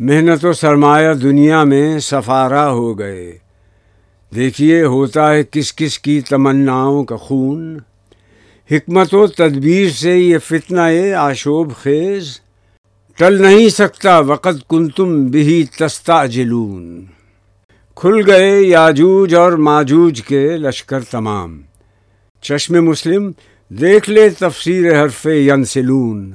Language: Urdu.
محنت و سرمایہ دنیا میں سفارا ہو گئے۔ دیکھیے، ہوتا ہے کس کس کی تمناؤں کا خون۔ حکمت و تدبیر سے یہ فتنہ آشوب خیز۔ ٹل نہیں سکتا وقت کن تم بھی تستا جلون کھل گئے یاجوج اور ماجوج کے لشکر تمام۔ چشم مسلم، دیکھ لے تفسیر حرف ینسلون۔